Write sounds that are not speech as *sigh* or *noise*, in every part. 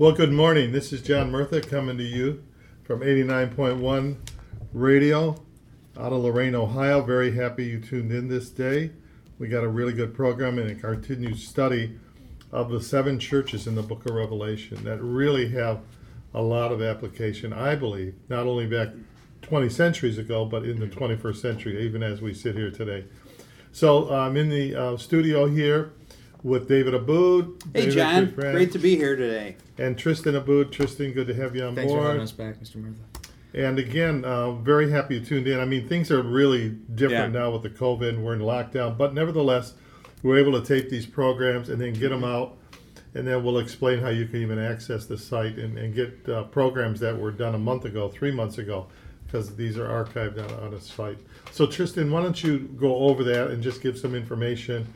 Well, good morning. This is John Murtha coming to you from 89.1 Radio out of Lorain, Ohio. Very happy you tuned in this day. We got a really good program and a continued study of the seven churches in the book of Revelation that really have a lot of application, I believe, not only back 20 centuries ago, but in the 21st century, even as we sit here today. So I'm in the uh, studio here with David Aboud. Hey, David, John. good Great to be here today. And Tristan Aboud. Tristan, good to have you on Thanks for board. having us back, Mr. Murtha. And again, uh, very happy you tuned in. I mean, things are really different Yeah. now with the COVID. We're in lockdown, but nevertheless, we're able to tape these programs and then get them out, and then we'll explain how you can even access the site and, and get uh, programs that were done a month ago, three months ago, because these are archived on, on a site. So, Tristan, why don't you go over that and just give some information,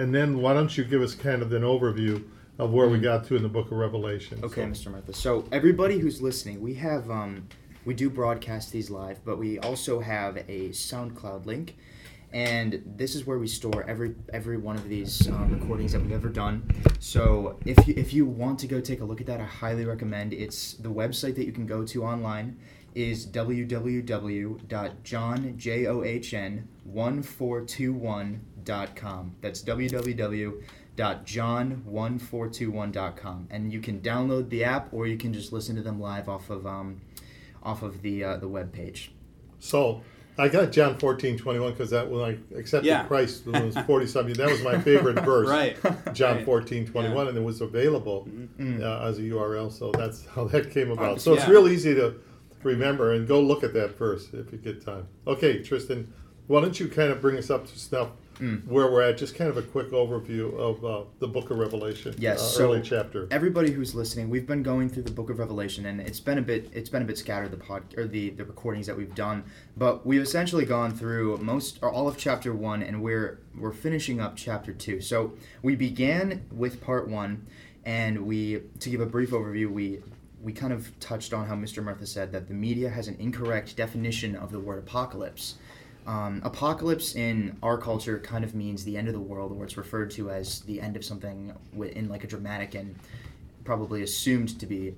and then why don't you give us kind of an overview of where we got to in the Book of Revelation? Okay, So- Mr. Murtha. So everybody who's listening, we have um, we do broadcast these live, but we also have a SoundCloud link, and this is where we store every every one of these um, recordings that we've ever done. So if you, if you want to go take a look at that, I highly recommend. It's the website that you can go to online is www.johnjohn1421.com. That's www.john1421.com, and you can download the app or you can just listen to them live off of um, off of the uh, the web page. So I got John fourteen twenty one because that when I accepted Yeah. Christ when I was *laughs* forty something, that was my favorite *laughs* verse. Right. John Right. fourteen twenty one, and it was available Mm. uh, as a URL. So that's how that came about. So it's yeah. real easy to remember and go look at that verse if you get time. Okay, Tristan, why don't you kind of bring us up to snuff Mm. where we're at? Just kind of a quick overview of uh, the Book of Revelation. Yes, uh, so- early chapter. Everybody who's listening, we've been going through the Book of Revelation, and it's been a bit it's been a bit scattered the pod or the the recordings that we've done, but we've essentially gone through most or all of chapter one, and we're we're finishing up chapter two. So we began with part one, and we to give a brief overview, we we kind of touched on how Mr. Murtha said that the media has an incorrect definition of the word apocalypse. Um, apocalypse in our culture kind of means the end of the world, or it's referred to as the end of something in like a dramatic and probably assumed to be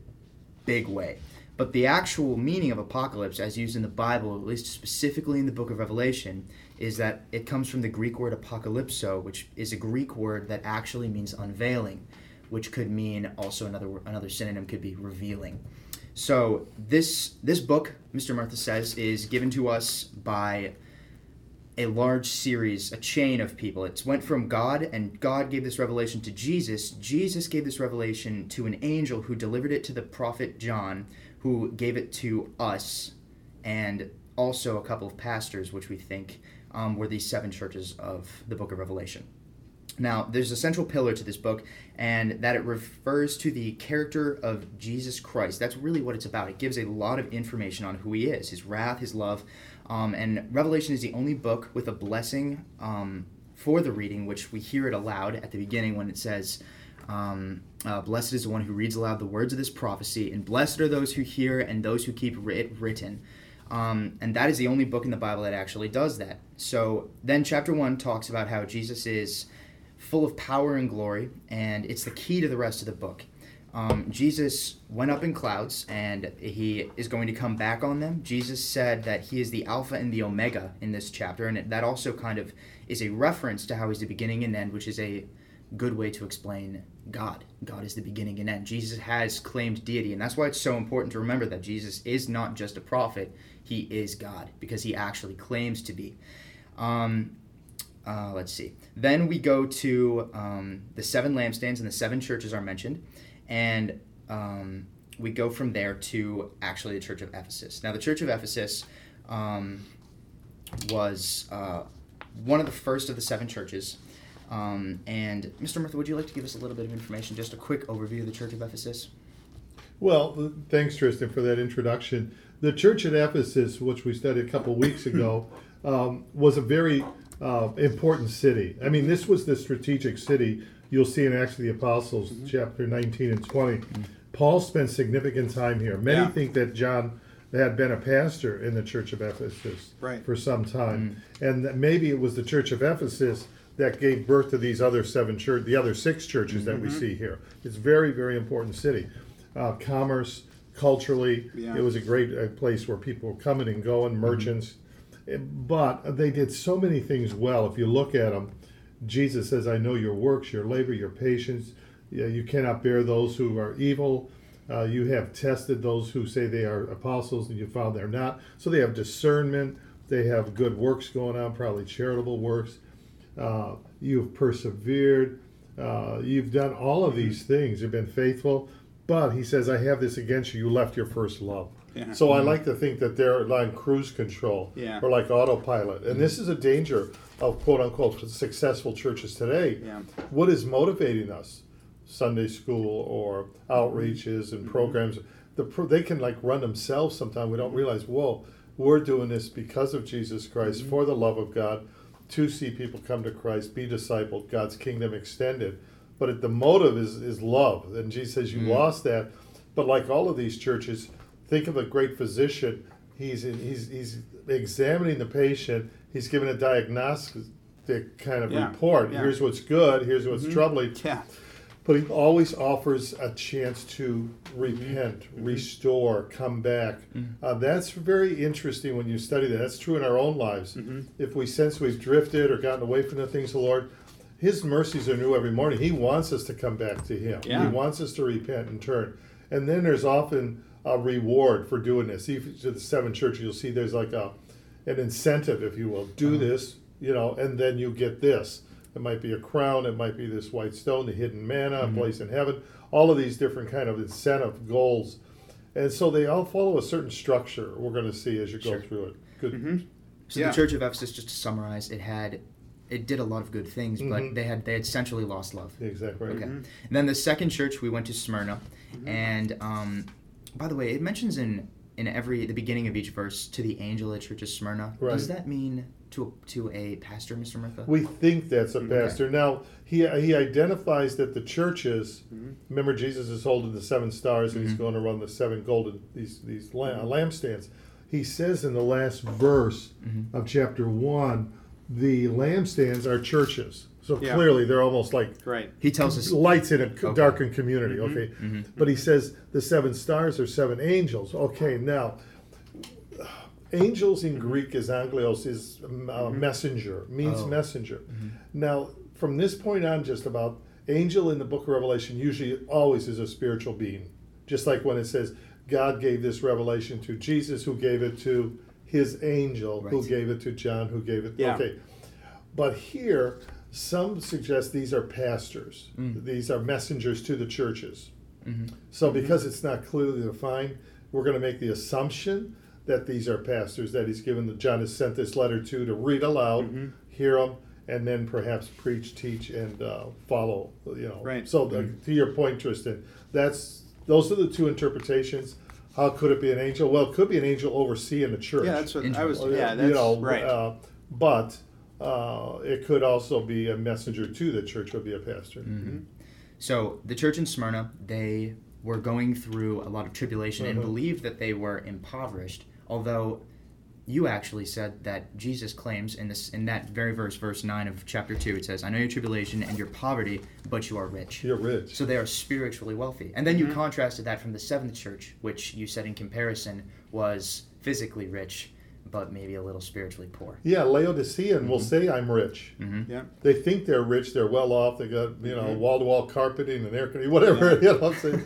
big way. But the actual meaning of apocalypse, as used in the Bible, at least specifically in the book of Revelation, is that it comes from the Greek word apocalypso, which is a Greek word that actually means unveiling, which could mean also another another synonym could be revealing. So this this book, Mr. Murtha says, is given to us by a large series, a chain of people. It went from God, and God gave this revelation to Jesus. Jesus gave this revelation to an angel who delivered it to the prophet John, who gave it to us, and also a couple of pastors, which we think um, were these seven churches of the book of Revelation. Now, there's a central pillar to this book, and that it refers to the character of Jesus Christ. That's really what it's about. It gives a lot of information on who he is, his wrath, his love. Um, and Revelation is the only book with a blessing um, for the reading, which we hear it aloud at the beginning when it says, um, uh, Blessed is the one who reads aloud the words of this prophecy, and blessed are those who hear and those who keep it written. Um, and that is the only book in the Bible that actually does that. So then, chapter 1 talks about how Jesus is full of power and glory, and it's the key to the rest of the book. Um, Jesus went up in clouds, and he is going to come back on them. Jesus said that he is the Alpha and the Omega in this chapter, and that also kind of is a reference to how he's the beginning and end, which is a good way to explain God. God is the beginning and end. Jesus has claimed deity, and that's why it's so important to remember that Jesus is not just a prophet, he is God, because he actually claims to be. Um, uh, let's see. Then we go to um, the seven lampstands and the seven churches are mentioned, and um, we go from there to actually the church of Ephesus. Now, the church of Ephesus um, was uh, one of the first of the seven churches. Um, and Mr. Murtha, would you like to give us a little bit of information, just a quick overview of the church of Ephesus? Well, thanks, Tristan, for that introduction. The church at Ephesus, which we studied a couple weeks ago, *laughs* um, was a very uh, important city. I mean, this was the strategic city. You'll see in Acts of the Apostles, chapter 19 and 20. Paul spent significant time here. Many Yeah. think that John had been a pastor in the church of Ephesus Right. for some time, and that maybe it was the church of Ephesus that gave birth to these other seven church, the other six churches that we see here. It's a very, very important city. uh, commerce, culturally. Yeah. It was a great uh, place where people were coming and going, merchants. Eh, But they did so many things well. If you look at them, Jesus says, I know your works, your labor, your patience. You cannot bear those who are evil. Uh, you have tested those who say they are apostles and you found they're not. So they have discernment. They have good works going on, probably charitable works. Uh, you've persevered. Uh, you've done all of these things. You've been faithful. But he says, I have this against you. You left your first love. Yeah. So I like to think that they're like cruise control Yeah. or like autopilot. And this is a danger of quote unquote successful churches today. Yeah. What is motivating us? Sunday school or outreaches and mm-hmm. programs. The pro- they can like run themselves sometimes. We don't realize, whoa, we're doing this because of Jesus Christ mm-hmm. for the love of God to see people come to Christ, be discipled, God's kingdom extended. But it, the motive is, is love. And Jesus says, You mm-hmm. lost that. But like all of these churches, think of a great physician. He's, he's, he's examining the patient, he's given a diagnostic kind of Yeah, report. yeah. Here's what's good, here's what's mm-hmm. troubling. Yeah. But he always offers a chance to repent, mm-hmm. Mm-hmm. restore, come back. Uh, that's very interesting when you study that. That's true in our own lives. If we sense we've drifted or gotten away from the things of the Lord, His mercies are new every morning. He wants us to come back to Him. Yeah. He wants us to repent and turn. And then there's often a reward for doing this. Even to the seven churches, you'll see there's like a an incentive, if you will. Do this, you know, and then you get this. It might be a crown. It might be this white stone, the hidden manna, a place in heaven. All of these different kind of incentive goals, and so they all follow a certain structure. We're going to see as you go Sure. through it. Good. Mm-hmm. So Yeah. the Church of Ephesus, just to summarize, it had, it did a lot of good things, but Mhm. they had they had centrally lost love. Exactly. Right. Okay. And then the second church, we went to Smyrna, and um, by the way, it mentions in in every the beginning of each verse to the angel at Church of Smyrna. Right. Does that mean to a, to a pastor, Mr. Murtha? We think that's a Okay. pastor. Now he he identifies that the churches. Mhm. Remember, Jesus is holding the seven stars, and he's Mhm. going to run the seven golden these these la- lampstands. He says in the last verse Mhm. of chapter one, the lampstands are churches. So Yeah. clearly, they're almost like Right. He tells us. lights in a Okay. darkened community. Mhm. Okay, Mhm. but he says the seven stars are seven angels. Okay, now angels in Greek is angelos is um, uh, messenger means Oh. messenger. Now from this point on, just about angel in the Book of Revelation usually always is a spiritual being, just like when it says God gave this revelation to Jesus, who gave it to his angel, who gave it to John, who gave it. Yeah. Okay, but here, some suggest these are pastors. Mm. These are messengers to the churches. Mhm. So, because it's not clearly defined, we're going to make the assumption that these are pastors that he's given. The, John has sent this letter to to read aloud, Mhm. hear them, and then perhaps preach, teach, and uh, follow. You know. Right. So, uh, to your point, Tristan, that's those are the two interpretations. How could it be an angel? Well, it could be an angel overseeing the church. Yeah, that's what I was. Or, Yeah, you that's know, right. Uh, but uh, it could also be a messenger to the church, would be a pastor. Mhm. So the church in Smyrna, they were going through a lot of tribulation and Mhm. believed that they were impoverished. Although you actually said that Jesus claims in this in that very verse, verse nine of chapter two, it says, "I know your tribulation and your poverty, but you are rich." You're rich. So they are spiritually wealthy. And then you contrasted that from the seventh church, which you said in comparison was physically rich, but maybe a little spiritually poor. yeah, Laodicean will Mhm. say, "I'm rich." Mm-hmm. Yeah. They think they're rich. They're well off. They got you know wall to wall carpeting and air conditioning, whatever. *laughs* You know I'm saying?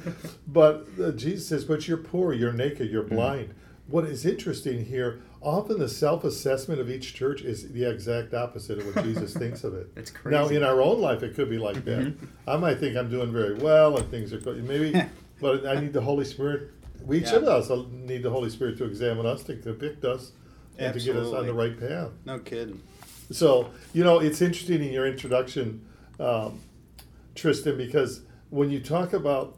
but uh, Jesus says, "But you're poor. You're naked. You're blind." What is interesting here? Often the self-assessment of each church is the exact opposite of what Jesus *laughs* thinks of it. That's crazy. Now, in our own life, it could be like that. Mhm. I might think I'm doing very well and things are good. Maybe, *laughs* but I need the Holy Spirit. We each Yeah. of us need the Holy Spirit to examine us, to convict us, and to get us on Absolutely. the right path. No kidding. So, you know, it's interesting in your introduction, um, Tristan, because when you talk about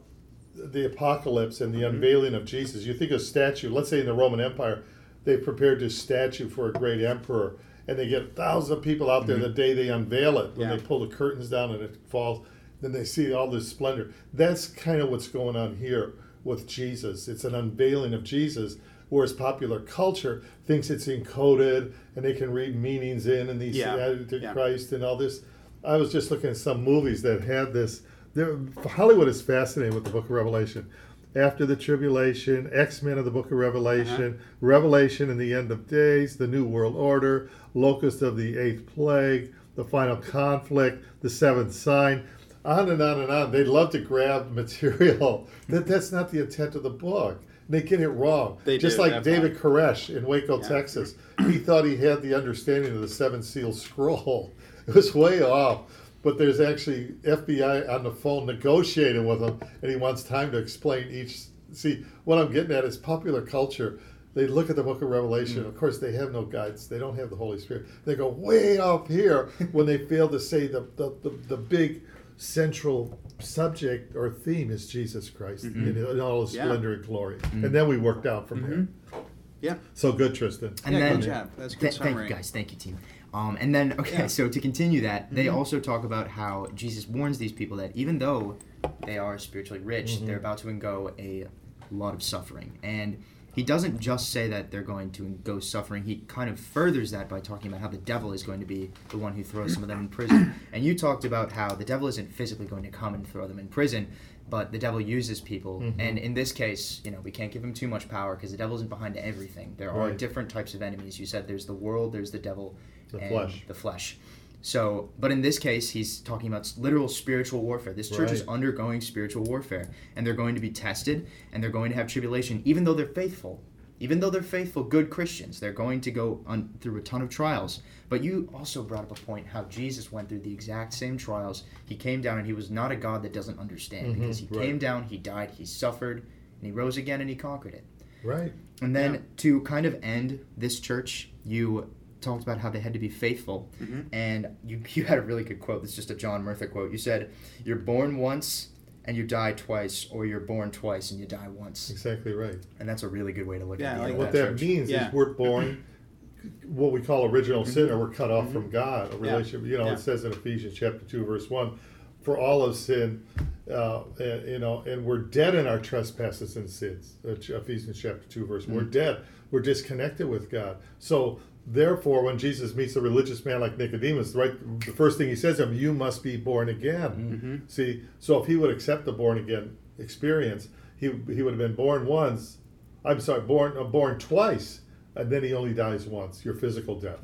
the apocalypse and the Mm-hmm. unveiling of Jesus, you think of statue. Let's say in the Roman Empire, they prepared this statue for a great emperor, and they get thousands of people out there the day they unveil it. When Mm-hmm. Yeah. they pull the curtains down and it falls, then they see all this splendor. That's kind of what's going on here with Jesus. It's an unveiling of Jesus. Whereas popular culture thinks it's encoded and they can read meanings in and these Yeah, uh, added to yeah. Christ and all this. I was just looking at some movies that had this. There, Hollywood is fascinated with the Book of Revelation. after the tribulation, X Men of the book of Revelation, uh-huh. Revelation in the end of days, the New World Order, locust of the eighth plague, the final conflict, the seventh sign, on and on and on. They love to grab *laughs* material that that's not the intent of the book. They get it wrong. They Just do, like. David Koresh in Waco, Yeah. Texas. He thought he had the understanding of the seven seal scroll. *laughs* It was way off. But there's actually FBI on the phone negotiating with him, and he wants time to explain each. See, what I'm getting at is popular culture. They look at the book of Revelation. Mm. Of course, they have no guides. They don't have the Holy Spirit. They go way up here *laughs* when they fail to say the, the, the, the big central subject or theme is Jesus Christ mm-hmm. in, in all his Yeah. splendor and glory. Mm-hmm. And then we worked out from there. Mm-hmm. Yeah. So good, Tristan. And Yeah, then, good job. That's a good Th- thank you guys. Thank you, team. Um, and then, okay, Yeah. so to continue that, they also talk about how Jesus warns these people that even though they are spiritually rich, they're about to undergo a lot of suffering. And he doesn't just say that they're going to go suffering. He kind of furthers that by talking about how the devil is going to be the one who throws some of them in prison. *coughs* And you talked about how the devil isn't physically going to come and throw them in prison, but the devil uses people. Mm-hmm. And in this case, you know, we can't give him too much power because the devil isn't behind everything. There are Right. different types of enemies. You said there's the world, there's the devil, The and flesh. the flesh. So, but in this case, he's talking about literal spiritual warfare. This church is undergoing spiritual warfare, and they're going to be tested, and they're going to have tribulation, even though they're faithful. Even though they're faithful, good Christians, they're going to go on through a ton of trials. But you also brought up a point how Jesus went through the exact same trials. He came down, and he was not a God that doesn't understand Mhm, because he right. came down, he died, he suffered, and he rose again, and he conquered it. Right. And then Yeah. to kind of end this church, you talked about how they had to be faithful. Mhm. And you, *laughs* you had a really good quote. It's just a John Murtha quote. You said, You're born once and you die twice, or you're born twice and you die once. Exactly right. And that's a really good way to look Yeah, at it. I like what that, that means Yeah. is we're born *clears throat* what we call original sin or we're cut off from god a Mm-hmm. Yeah. relationship you know Yeah. it says in ephesians chapter 2 verse 1 for all of sin uh, and, you know and we're dead in our trespasses and sins Uh, ephesians chapter 2 verse Mm-hmm. 1 we're dead we're disconnected with god so therefore when jesus meets a religious man like nicodemus right the first thing he says to him you must be born again. Mm-hmm. see so if he would accept the born again experience he, he would have been born once i'm sorry born uh, born twice and then he only dies once your physical death.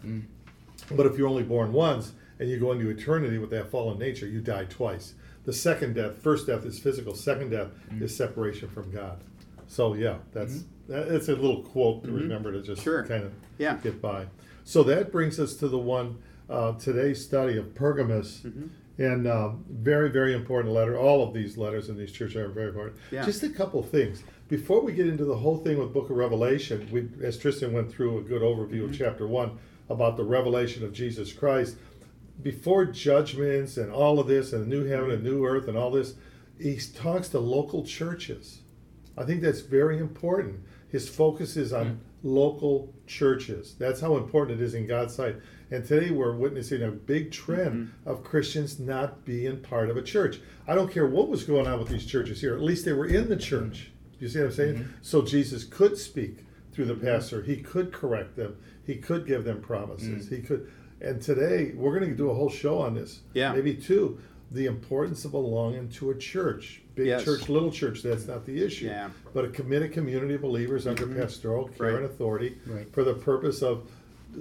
But if you're only born once and you go into eternity with that fallen nature you die twice. The second death first death is physical second death is separation from god so yeah that's that, it's a little quote to remember to just Sure. kind of Yeah. get by so that brings us to the one uh, today's study of pergamus Mm-hmm. and um, very very important letter all of these letters in these churches are very important Yeah. just a couple of things before we get into the whole thing with book of revelation we as tristan went through a good overview Mm-hmm. of chapter one about the revelation of jesus christ before judgments and all of this and a new heaven and new earth and all this he talks to local churches i think that's very important. His focus is on mm-hmm. local churches. That's how important it is in god's sight. And today we're witnessing a big trend mm-hmm. of christians not being part of a church. I don't care what was going on with these churches here. At least they were in the mm-hmm. church. You see what i'm saying? So jesus could speak through the pastor. He could correct them. He could give them promises. Mm. He could and today we're going to do a whole show on this. Yeah. maybe two the importance of belonging to a church big Yes. church little church that's not the issue Yeah. but a committed community of believers under mm-hmm. pastoral care Right. and authority Right. for the purpose of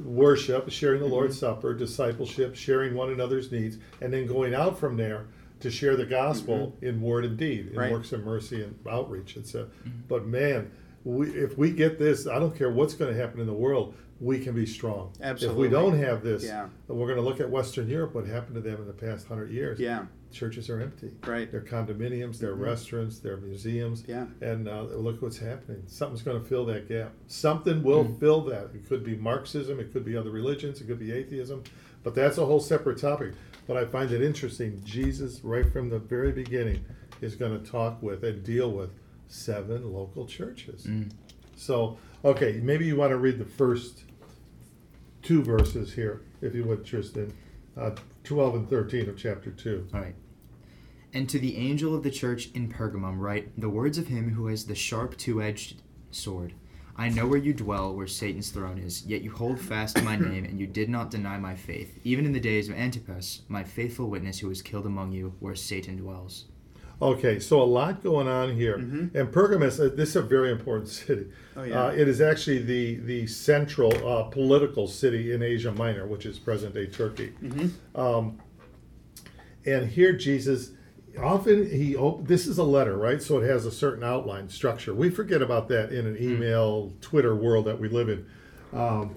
worship sharing the mm-hmm. lord's supper discipleship sharing one another's needs and then going out from there to share the gospel mm-hmm. in word and deed in Right. works of mercy and outreach it's a but man we, if we get this i don't care what's going to happen in the world we can be strong Absolutely. if we don't have this Yeah. we're going to look at western europe what happened to them in the past 100 years Yeah. churches are empty. Right. They're condominiums, they're mm-hmm. restaurants, they're museums. Yeah. And uh, look what's happening. Something's going to fill that gap. Something will mm. fill that. It could be Marxism, it could be other religions, it could be atheism, but that's a whole separate topic. But I find it interesting. Jesus, right from the very beginning, is going to talk with and deal with seven local churches. Mm. So, okay, maybe you want to read the first two verses here, if you would, Tristan. Uh, 12 and 13 of chapter 2. All right. And to the angel of the church in Pergamum, write the words of him who has the sharp two edged sword. I know where you dwell, where Satan's throne is, yet you hold fast to my name, and you did not deny my faith, even in the days of Antipas, my faithful witness who was killed among you, where Satan dwells. Okay, so a lot going on here, and Pergamus. Uh, this is a very important *laughs* city. Mm-hmm. Oh, yeah. uh, it is actually the the central uh, political city in Asia Minor, which is present day Turkey. Mm-hmm. Um, and here Jesus, often he op- this is a letter, right? So it has a certain outline structure. We forget about that in an email, Twitter world that we live in. Um,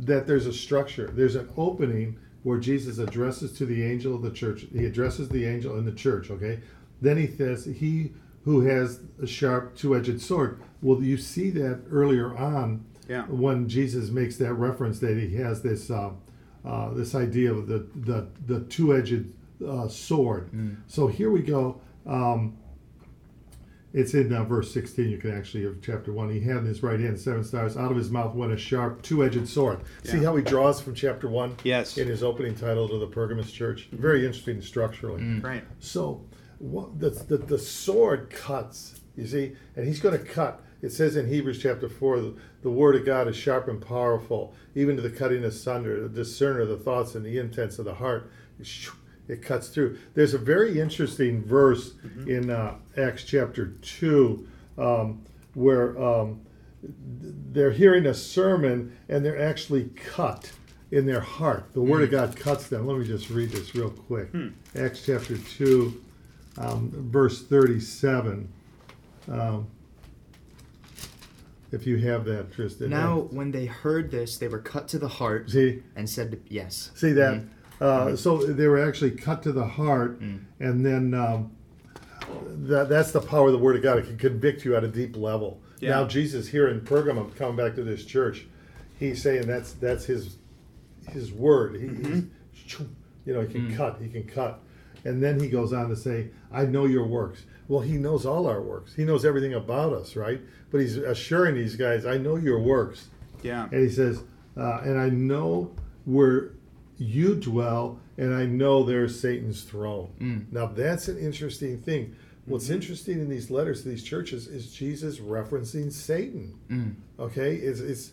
that there's a structure. There's an opening where Jesus addresses to the angel of the church. He addresses the angel in the church, okay? Then he says, He who has a sharp two edged sword. Well, you see that earlier on Yeah. when Jesus makes that reference that he has this uh, uh, this idea of the, the, the two edged uh, sword. So here we go. Um, it's in uh, verse 16, you can actually, of chapter 1. He had in his right hand seven stars. Out of his mouth went a sharp, two edged sword. See how he draws from chapter 1? Yes. In his opening title to the Pergamus church. Very interesting structurally. Right. So the, the, the sword cuts, you see, and he's going to cut. It says in Hebrews chapter 4 the, the word of God is sharp and powerful, even to the cutting asunder, the discerner of the thoughts and the intents of the heart. It cuts through. There's a very interesting verse in uh, Acts chapter 2 um, where um, they're hearing a sermon and they're actually cut in their heart. The Word of God cuts them. Let me just read this real quick. Acts chapter 2, um, verse 37. Um, if you have that, Tristan. Now, when they heard this, they were cut to the heart See, and said, "Yes." see that? Mm-hmm. Uh, so they were actually cut to the heart, Mm. and then um, that, that's the power of the Word of God. It can convict you at a deep level. Yeah. Now, Jesus here in Pergamum, coming back to this church, he's saying that's that's his his word. He, Mm-hmm. he's, you know, he can Mm. cut. He can cut, and then he goes on to say, "I know your works." Well, he knows all our works. He knows everything about us, right? But he's assuring these guys, "I know your works." Yeah. And he says, uh, and I know where you dwell, and I know there's Satan's throne. Now, that's an interesting thing. What's interesting in these letters to these churches is Jesus referencing Satan. Okay? It's, it's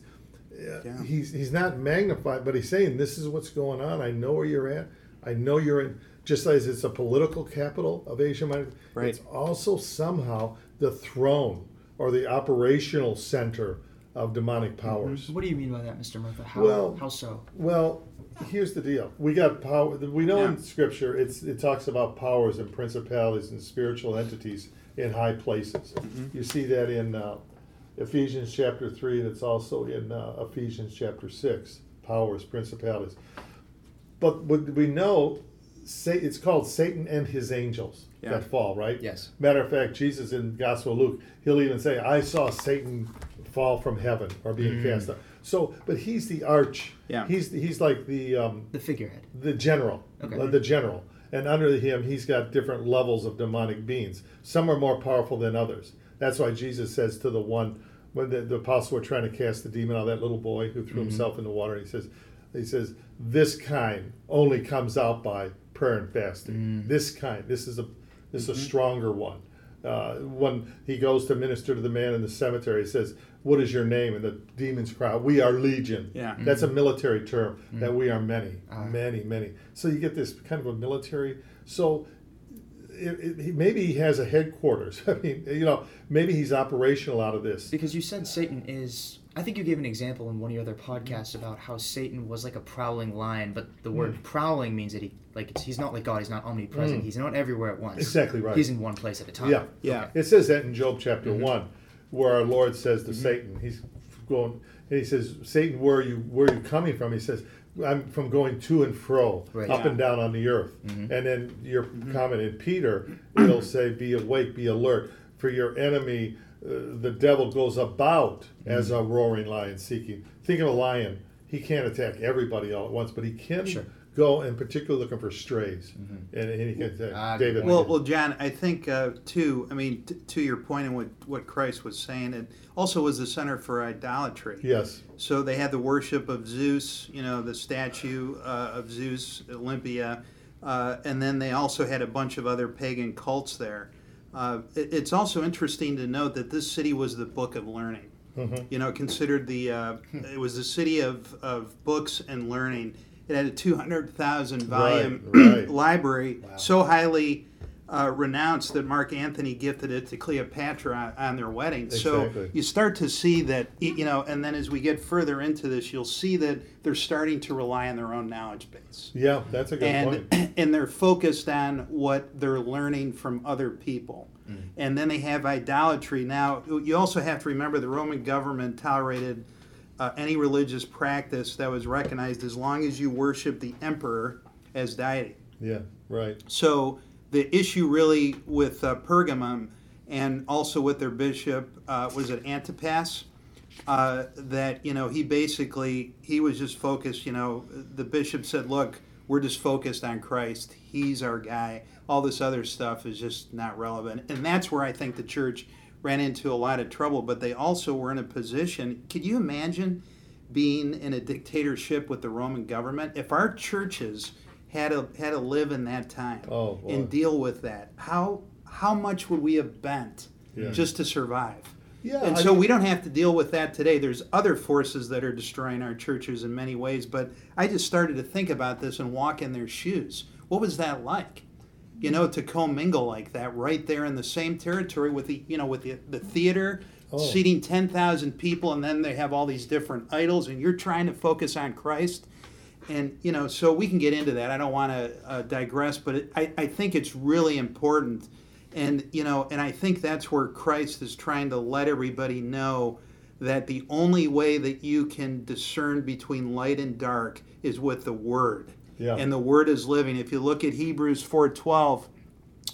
uh, Yeah. he's, he's not magnified, but he's saying, This is what's going on. I know where you're at. I know you're in. Just as it's a political capital of Asia Minor, Right. it's also somehow the throne or the operational center of demonic powers. What do you mean by that, Mr. Murtha? How, Well- how so? Well, here's the deal. We got power. We know in Scripture it's it talks about powers and principalities and spiritual entities in high places. You see that in uh, Ephesians chapter three. That's also in uh, Ephesians chapter six. Powers, principalities. But what we know, say it's called Satan and his angels Yeah. that fall. Right. Yes. Matter of fact, Jesus in Gospel of Luke, he'll even say, "I saw Satan fall from heaven or being cast out." So, but he's the arch. Yeah. He's he's like the um, The figurehead. the general, Okay. uh, the general, and under him he's got different levels of demonic beings. Some are more powerful than others. That's why Jesus says to the one when the, the apostles were trying to cast the demon out of that little boy who threw himself in the water. He says, he says, this kind only comes out by prayer and fasting. This kind, this is a this is a stronger one. Uh, when he goes to minister to the man in the cemetery, he says, "What is your name?" And the demons cry, "We are legion." Yeah. That's a military term that we are many, Ah. many, many. So you get this kind of a military. So it, it, maybe he has a headquarters. *laughs* I mean, you know, maybe he's operational out of this. Because you said Satan is. I think you gave an example in one of your other podcasts about how Satan was like a prowling lion, but the word prowling means that he like it's, he's not like God. He's not omnipresent. Mm. He's not everywhere at once. Exactly right. He's in one place at a time. Yeah, Yeah. It says that in Job chapter Mm-hmm. one, where our Lord says to Satan, He's going, and He says, "Satan, where are you? Where are you coming from?" He says, "I'm from going to and fro, Right. up Yeah. and down on the earth." Mm-hmm. And then your comment in Peter, it'll say, "Be awake, be alert, for your enemy, the devil, goes about as Mm-hmm. a roaring lion seeking." Think of a lion; he can't attack everybody all at once, but he can. Sure. Go in particular looking for strays, and, and he can attack. Ah, David. Well, well, John, I think uh, too. I mean, t- to your point and what what Christ was saying, it also was the center for idolatry. yes, So they had the worship of Zeus, you know, the statue uh, of Zeus, Olympia, uh, and then they also had a bunch of other pagan cults there. Uh, it- it's also interesting to note that this city was the book of learning. Mhm. You know, considered the uh, it was the city of, of books and learning. It had a two hundred thousand volume Right, right. *clears throat* library, so highly uh, renounced that Mark Antony gifted it to Cleopatra on, their wedding. So you start to see that, you know, and then as we get further into this, you'll see that they're starting to rely on their own knowledge base. Yeah, that's a good And, point. *clears throat* and they're focused on what they're learning from other people. And then they have idolatry. Now, you also have to remember the Roman government tolerated uh, any religious practice that was recognized as long as you worship the emperor as deity. Yeah, right. So the issue really with uh, Pergamum and also with their bishop uh, was it Antipas uh, that you know he basically he was just focused. You know the bishop said, "Look, we're just focused on Christ. He's our guy. All this other stuff is just not relevant." And that's where I think the church ran into a lot of trouble. But they also were in a position. Could you imagine? being in a dictatorship with the Roman government, if our churches had to had to live in that time Oh, boy. and deal with that, how how much would we have bent Yeah. just to survive? Yeah, and I so mean- we don't have to deal with that today. There's other forces that are destroying our churches in many ways, but I just started to think about this and walk in their shoes. What was that like? You know, to commingle like that right there in the same territory with the you know with the the theater Oh. seating ten thousand people, and then they have all these different idols, and you're trying to focus on Christ. And you know, so we can get into that. I don't want to uh, digress, but it, I, I think it's really important, and you know, and I think that's where Christ is trying to let everybody know that the only way that you can discern between light and dark is with the Word, Yeah. and the Word is living. If you look at Hebrews four twelve,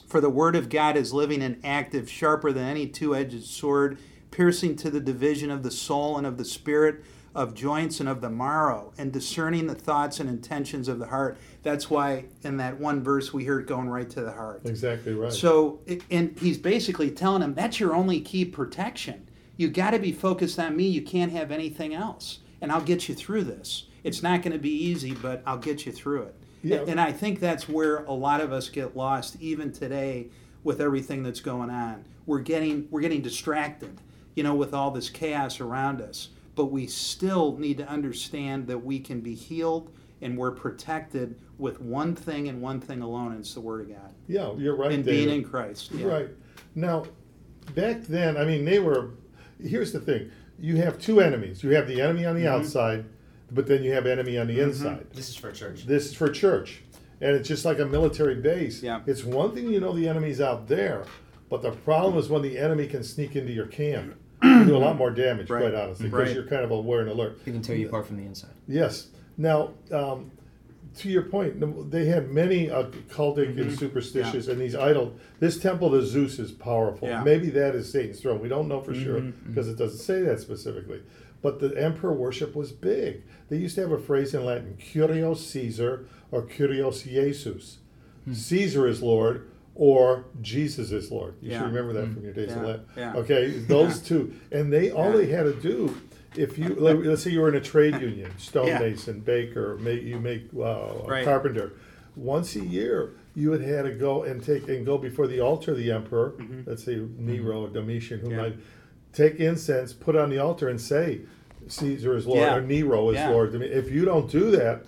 for the Word of God is living and active, sharper than any two-edged sword, piercing to the division of the soul and of the spirit of joints and of the marrow and discerning the thoughts and intentions of the heart. That's why in that one verse we hear it going right to the heart. Exactly right. so and he's basically telling him that's your only key protection. You got to be focused on me. You can't have anything else. And i'll get you through this. It's not going to be easy but i'll get you through it. Yeah. and i think that's where a lot of us get lost even today with everything that's going on. We're getting we're getting distracted you know with all this chaos around us but we still need to understand that we can be healed and we're protected with one thing and one thing alone and it's the word of god yeah, you're right. and David. being in Christ. Yeah. Right. Now, back then, I mean, they were. Here's the thing: you have two enemies. You have the enemy on the Mm-hmm. outside, but then you have enemy on the inside. This is for church. This is for church, and it's just like a military base. Yeah. It's one thing you know the enemy's out there, but the problem is when the enemy can sneak into your camp. And do a lot more damage, Right. quite honestly, because Right. you're kind of aware and alert. He can tear you apart from the inside. Yes. Now, um, to your point, they had many uh, cultic and superstitious, and these idol. This temple to Zeus is powerful. Yeah. Maybe that is Satan's throne. We don't know for sure because it doesn't say that specifically. But the emperor worship was big. They used to have a phrase in Latin: "Kyrios Caesar" or "Kyrios Jesus." Caesar is Lord, or Jesus is Lord. You Yeah. should remember that from your days Yeah. of life. Yeah. Okay, those two, and they all Yeah. they had to do. If you like, let's say you were in a trade union, stonemason, baker, make you make uh, a Right. carpenter. Once a year, you would had to go and take and go before the altar of the emperor. Let's say Nero or Domitian, who Mm-hmm. Yeah. might take incense, put on the altar, and say, "Caesar is Lord" Yeah. or Nero is Yeah. Lord. I mean, if you don't do that,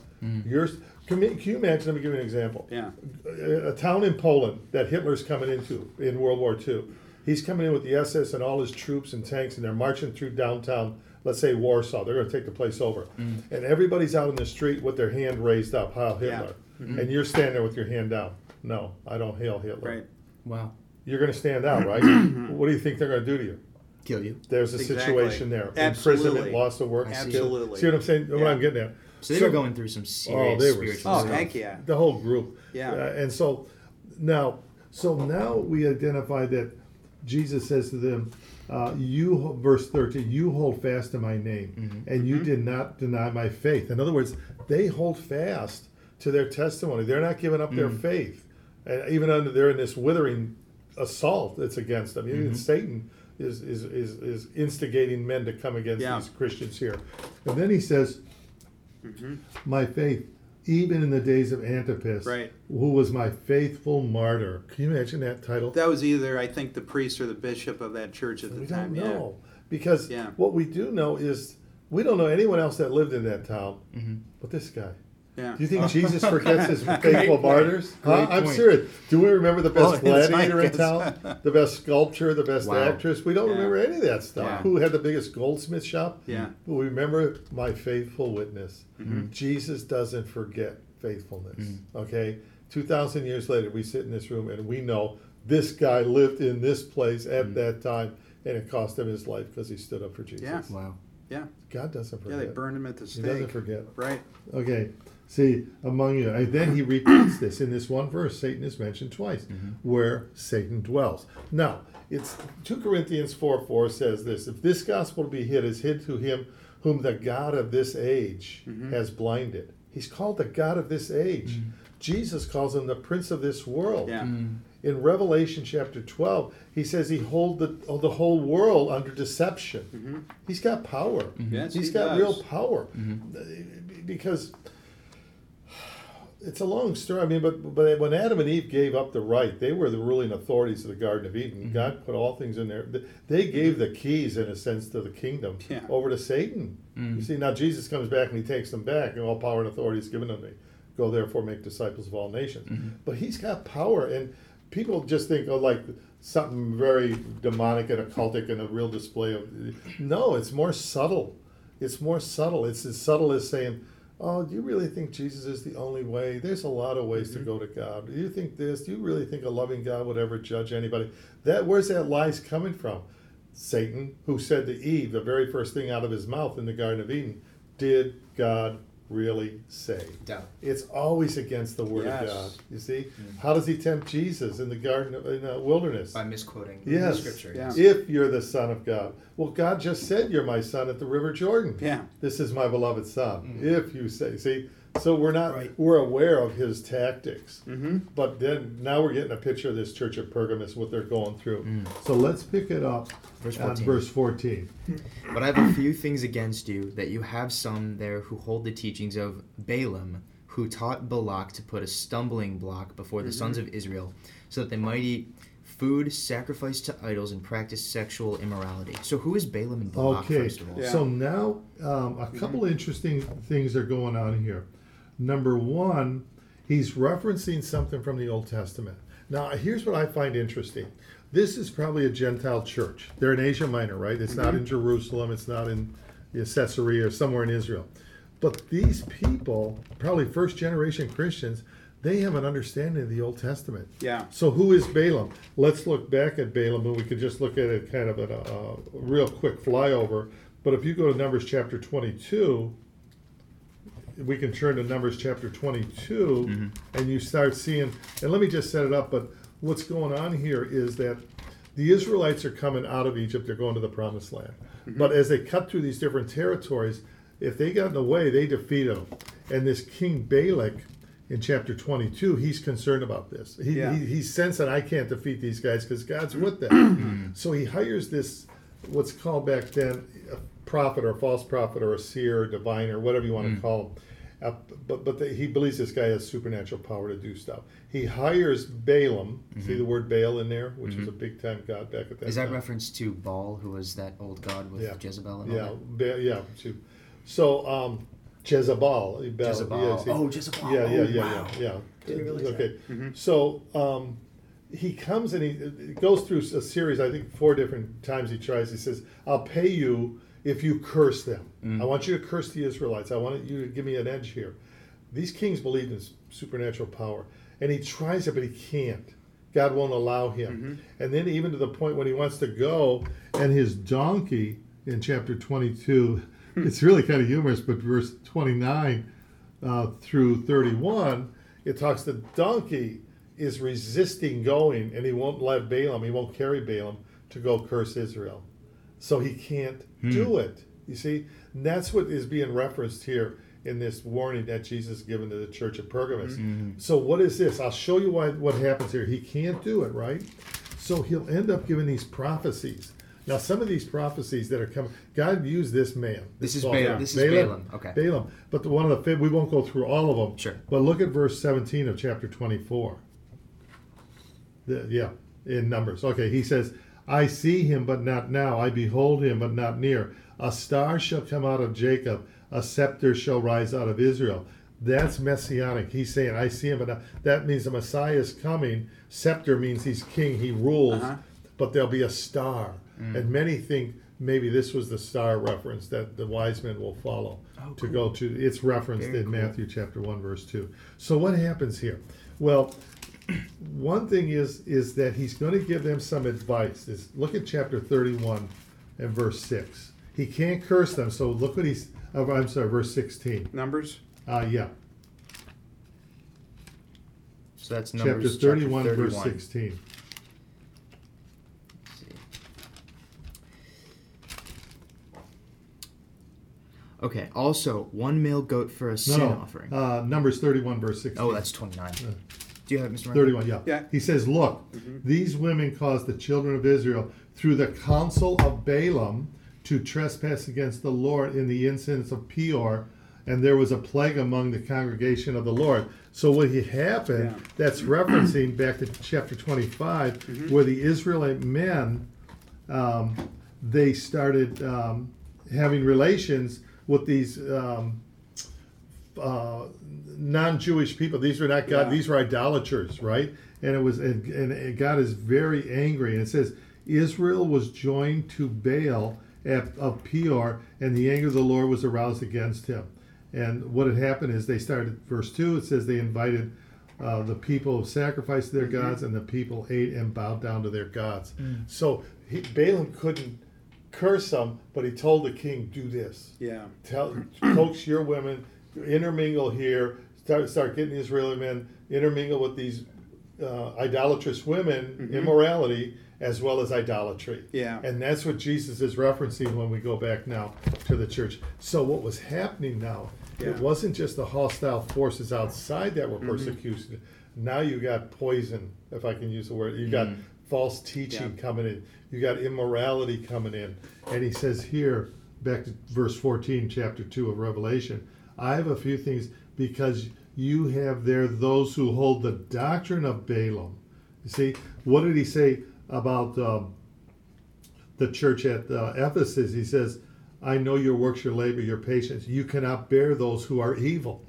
you're. Can you, can you imagine? Let me give you an example Yeah. a a town in Poland that Hitler's coming into in World War II. He's coming in with the SS and all his troops and tanks, and they're marching through downtown, let's say Warsaw. They're going to take the place over. Mm. And everybody's out in the street with their hand raised up, Heil Hitler. Mm-hmm. And you're standing there with your hand down. No, I don't hail Hitler. Right. Wow. You're going to stand out, right? *clears throat* what do you think they're going to do to you? Kill you. There's a Exactly. situation there. Absolutely. Imprisonment, loss of work. Absolutely. See what I'm saying? What I'm getting at. So they were going through some serious they were spiritual Oh, stuff. heck yeah. the whole group. Yeah. Uh, and so now, so now we identify that Jesus says to them, uh, "You, verse thirteen, you hold fast to my name, and you did not deny my faith." In other words, they hold fast to their testimony. They're not giving up their faith, and even under they're in this withering assault that's against them. Even Satan is, is is is instigating men to come against Yeah. these Christians here, and then he says Mm-hmm. my faith, even in the days of Antipas, Right. who was my faithful martyr. Can you imagine that title? That was either, I think, the priest or the bishop of that church at the we time. don't know. Because Yeah. what we do know is we don't know anyone else that lived in that town Mm-hmm. but this guy. Yeah. Do you think Jesus forgets his *laughs* faithful martyrs? Huh? I'm point. serious. Do we remember the best *laughs* Well, gladiator like in town? *laughs* The best sculptor, the best Wow. actress? We don't Yeah. remember any of that stuff. Yeah. Who had the biggest goldsmith shop? Yeah. But we remember my faithful witness. Mm-hmm. Jesus doesn't forget faithfulness. Mm-hmm. Okay? 2,000 years later, we sit in this room and we know this guy lived in this place at Mm-hmm. that time and it cost him his life because he stood up for Jesus. Yeah. Wow. Yeah. God doesn't forget. Yeah, forget. they burned him at the stake. He stake. doesn't forget. Right. Okay, see, among you. And then he repeats this in this one verse. Satan is mentioned twice, mm-hmm. where Satan dwells. Now, it's 2 Corinthians 4 4 says this If this gospel be hid, is hid to him whom the God of this age mm-hmm. has blinded. He's called the God of this age. Mm-hmm. Jesus calls him the prince of this world. Yeah. Mm. In Revelation chapter 12, he says he hold the, oh, the whole world under deception. He's got power. Yes, He's he got does. real power. Because it's a long story. I mean, but but when Adam and Eve gave up the right, they were the ruling authorities of the Garden of Eden. Mm-hmm. God put all things in there. They gave the keys, in a sense, to the kingdom Yeah. over to Satan. Mm-hmm. You see, now Jesus comes back and he takes them back, and all power and authority is given unto me. Go therefore, make disciples of all nations. Mm-hmm. But he's got power, and people just think, oh, like something very demonic and occultic and a real display of. No, it's more subtle. It's more subtle. It's as subtle as saying, "Oh, do you really think Jesus is the only way? There's a lot of ways to mm-hmm. go to God. Do you think this? Do you really think a loving God would ever judge anybody? That where's that lies coming from? Satan, who said to Eve, the very first thing out of his mouth in the Garden of Eden, did God really say? Doubt. It's always against the word Yes. of God. You see, mm. how does he tempt Jesus in the garden of, in the wilderness? By misquoting Yes. scripture. Yeah. If you're the son of God. Well, God just said you're my son at the River Jordan. Yeah. This is my beloved son. Mm. If you say, see, so we're not Right. we're aware of his tactics. Mm-hmm. But then now we're getting a picture of this church of Pergamus, what they're going through. Mm. So let's pick it up Verse at 14. verse 14. *laughs* But I have a few things against you that you have some there who hold the teachings of Balaam, who taught Balak to put a stumbling block before the sons of Israel, so that they might eat food sacrificed to idols and practice sexual immorality. So who is Balaam and Balak, Okay, first of all? Yeah. so now um, a couple interesting things are going on here. Number one, he's referencing something from the Old Testament. Now, here's what I find interesting. This is probably a Gentile church. They're in Asia Minor, right? It's not in mm-hmm. Jerusalem. It's not in the Caesarea or somewhere in Israel. But these people, probably first generation Christians, they have an understanding of the Old Testament. Yeah. So who is Balaam? Let's look back at Balaam, and we could just look at it kind of at a, a real quick flyover. But if you go to Numbers chapter 22, we can turn to Numbers chapter 22, mm-hmm. and you start seeing. And let me just set it up. But what's going on here is that the Israelites are coming out of Egypt; they're going to the Promised Land. Mm-hmm. But as they cut through these different territories, if they got in the way, they defeat them. And this King Balak in chapter 22, he's concerned about this. He, Yeah. he, he's sensing, I can't defeat these guys because God's with them. Mm-hmm. so he hires this, what's called back then, prophet or false prophet or a seer or diviner, whatever you want to call him. Uh, but but the, he believes this guy has supernatural power to do stuff. He hires Balaam. See the word Baal in there, which is a big time god back at that Is that time. reference to Baal, who was that old god with Yeah. Jezebel and all Yeah, that? ba- yeah. too. So um, Jezebel. Bel- Jezebel. yeah, see- Oh, Jezebel. Yeah, yeah, Oh, yeah, wow. yeah, yeah. Didn't realize okay. So um, he comes and he goes through a series. I think four different times he tries. He says, "I'll pay you if you curse them. Mm. I want you to curse the Israelites. I want you to give me an edge here." These kings believed in supernatural power, and he tries it, but he can't. God won't allow him. Mm-hmm. And then even to the point when he wants to go, and his donkey in chapter 22, hmm. it's really kind of humorous, but verse 29 uh, through 31, it talks the donkey is resisting going, and he won't let Balaam, he won't carry Balaam to go curse Israel. So he can't Hmm. do it. You see, and that's what is being referenced here in this warning that Jesus given to the church of Pergamos. Hmm. Hmm. So what is this? I'll show you why what happens here. He can't do it, right? So he'll end up giving these prophecies. Now, some of these prophecies that are coming, God used this man. This is false Balaam. This is Balaam. Okay. Balaam. But the one of the we won't go through all of them. Sure. But look at verse 17 of chapter 24. The, yeah, in Numbers. Okay, he says, I see him, but not now. I behold him, but not near. A star shall come out of Jacob, a scepter shall rise out of Israel. That's messianic. He's saying, I see him, but now- that means the Messiah is coming. Scepter means he's king, he rules, Uh-huh. but there'll be a star. And many think maybe this was the star reference that the wise men will follow Oh, to cool. go to. It's referenced Very in cool. Matthew chapter 1, verse 2. So what happens here? Well, *clears throat* one thing is is that he's going to give them some advice. Is look at chapter 31 and verse 6. He can't curse them, so look what he's oh, I'm sorry, verse 16. Numbers? Uh yeah. So that's Chapter 31, chapter verse 16. Okay. Also, one male goat for a No, sin no. offering. Uh, Numbers 31, verse 16. oh, that's twenty-nine. Do you have it, Mr. Murphy? 31, yeah. Yeah. He says, Look, these women caused the children of Israel through the counsel of Balaam to trespass against the Lord in the incidents of Peor, and there was a plague among the congregation of the Lord. So what had happened, Yeah. that's *clears throat* referencing back to chapter 25, where the Israelite men, um, they started um, having relations with these um, uh, non-Jewish people. These were not God. Yeah. These were idolaters, right? And it was, and, and God is very angry. And it says Israel was joined to Baal at, of Peor, and the anger of the Lord was aroused against him. And what had happened is they started. Verse two. It says they invited. Uh, the people sacrificed to their gods, and the people ate and bowed down to their gods. So he, Balaam couldn't curse them, but he told the king, "Do this." Yeah. tell *clears throat* coax your women intermingle here start start getting israeli men intermingle with these uh, idolatrous women mm-hmm. immorality as well as idolatry. Yeah. and that's what jesus is referencing when we go back now to the church. So what was happening now Yeah. it wasn't just the hostile forces outside that were mm-hmm. persecution now you got poison if i can use the word. You got mm-hmm. false teaching Yeah. coming in. You got immorality coming in. And he says here back to verse 14 chapter 2 of revelation i have a few things because you have there those who hold the doctrine of balaam. You see what did he say about um, the church at uh, ephesus? He says i know your works your labor your patience. You cannot bear those who are evil.